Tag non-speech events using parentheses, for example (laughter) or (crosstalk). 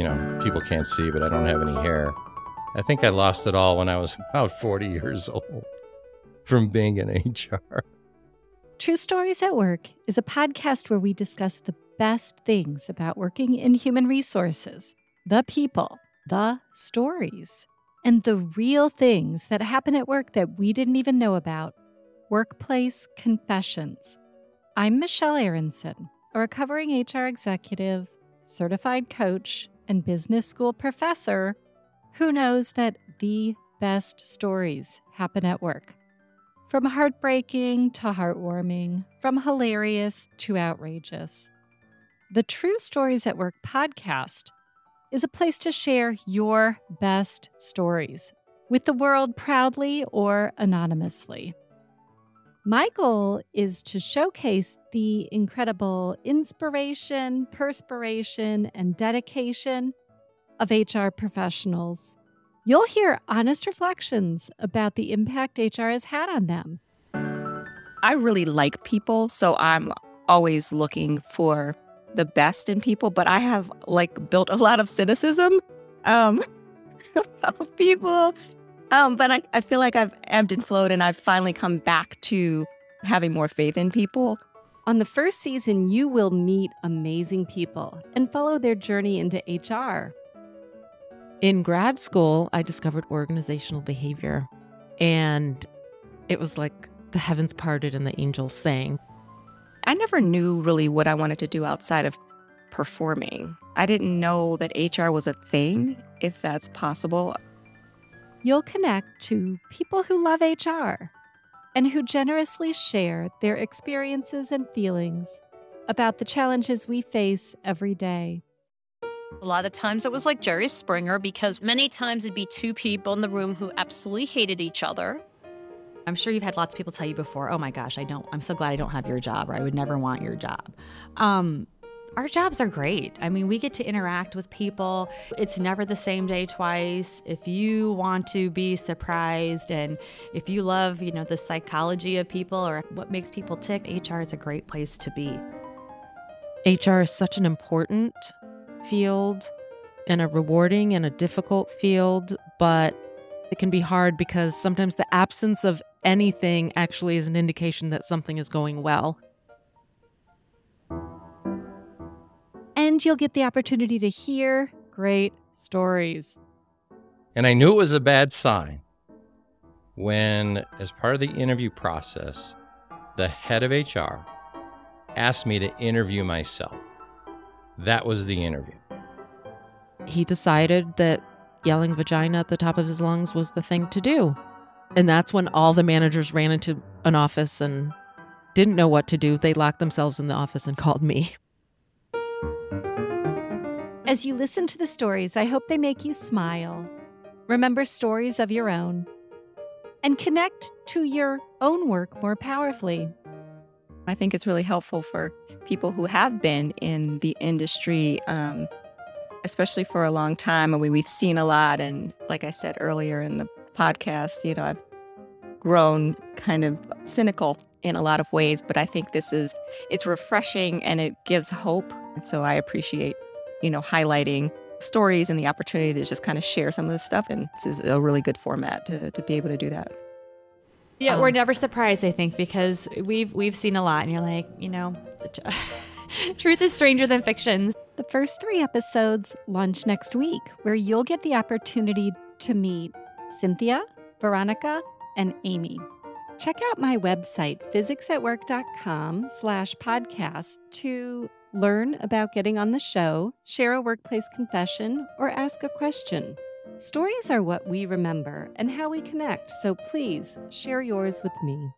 you know, people can't see, but I don't have any hair. I think I lost it all when I was about 40 years old from being in (laughs) HR. True Stories at Work is a podcast where we discuss the best things about working in human resources, the people, the stories, and the real things that happen at work that we didn't even know about. Workplace Confessions. I'm Michelle Aronson, a recovering HR executive, certified coach, and business school professor who knows that the best stories happen at work. From heartbreaking to heartwarming, from hilarious to outrageous. The True Stories at Work podcast is a place to share your best stories with the world proudly or anonymously. My goal is to showcase the incredible inspiration, perspiration, and dedication of HR professionals. You'll hear honest reflections about the impact HR has had on them. I really like people, so I'm always looking for the best in people, but I have like built a lot of cynicism um, (laughs) of people um, but I, I feel like I've ebbed and flowed and I've finally come back to having more faith in people. On the first season, you will meet amazing people and follow their journey into HR. In grad school, I discovered organizational behavior, and it was like the heavens parted and the angels sang. I never knew really what I wanted to do outside of performing. I didn't know that HR was a thing, if that's possible you'll connect to people who love HR and who generously share their experiences and feelings about the challenges we face every day. A lot of times it was like Jerry Springer because many times it'd be two people in the room who absolutely hated each other. I'm sure you've had lots of people tell you before, "Oh my gosh, I don't I'm so glad I don't have your job or I would never want your job." Um, our jobs are great. I mean, we get to interact with people. It's never the same day twice. If you want to be surprised and if you love, you know, the psychology of people or what makes people tick, HR is a great place to be. HR is such an important field and a rewarding and a difficult field, but it can be hard because sometimes the absence of anything actually is an indication that something is going well. And you'll get the opportunity to hear great stories. And I knew it was a bad sign when, as part of the interview process, the head of HR asked me to interview myself. That was the interview. He decided that yelling vagina at the top of his lungs was the thing to do. And that's when all the managers ran into an office and didn't know what to do. They locked themselves in the office and called me. As you listen to the stories, I hope they make you smile, remember stories of your own, and connect to your own work more powerfully. I think it's really helpful for people who have been in the industry, um, especially for a long time. I mean, we've seen a lot. And like I said earlier in the podcast, you know, I've grown kind of cynical in a lot of ways, but I think this is, it's refreshing and it gives hope. And so I appreciate you know, highlighting stories and the opportunity to just kind of share some of this stuff. And this is a really good format to, to be able to do that. Yeah, um, we're never surprised, I think, because we've we've seen a lot, and you're like, you know, (laughs) truth is stranger than fiction. The first three episodes launch next week, where you'll get the opportunity to meet Cynthia, Veronica, and Amy. Check out my website, physicsatwork.com slash podcast to learn about getting on the show, share a workplace confession, or ask a question. Stories are what we remember and how we connect, so please share yours with me.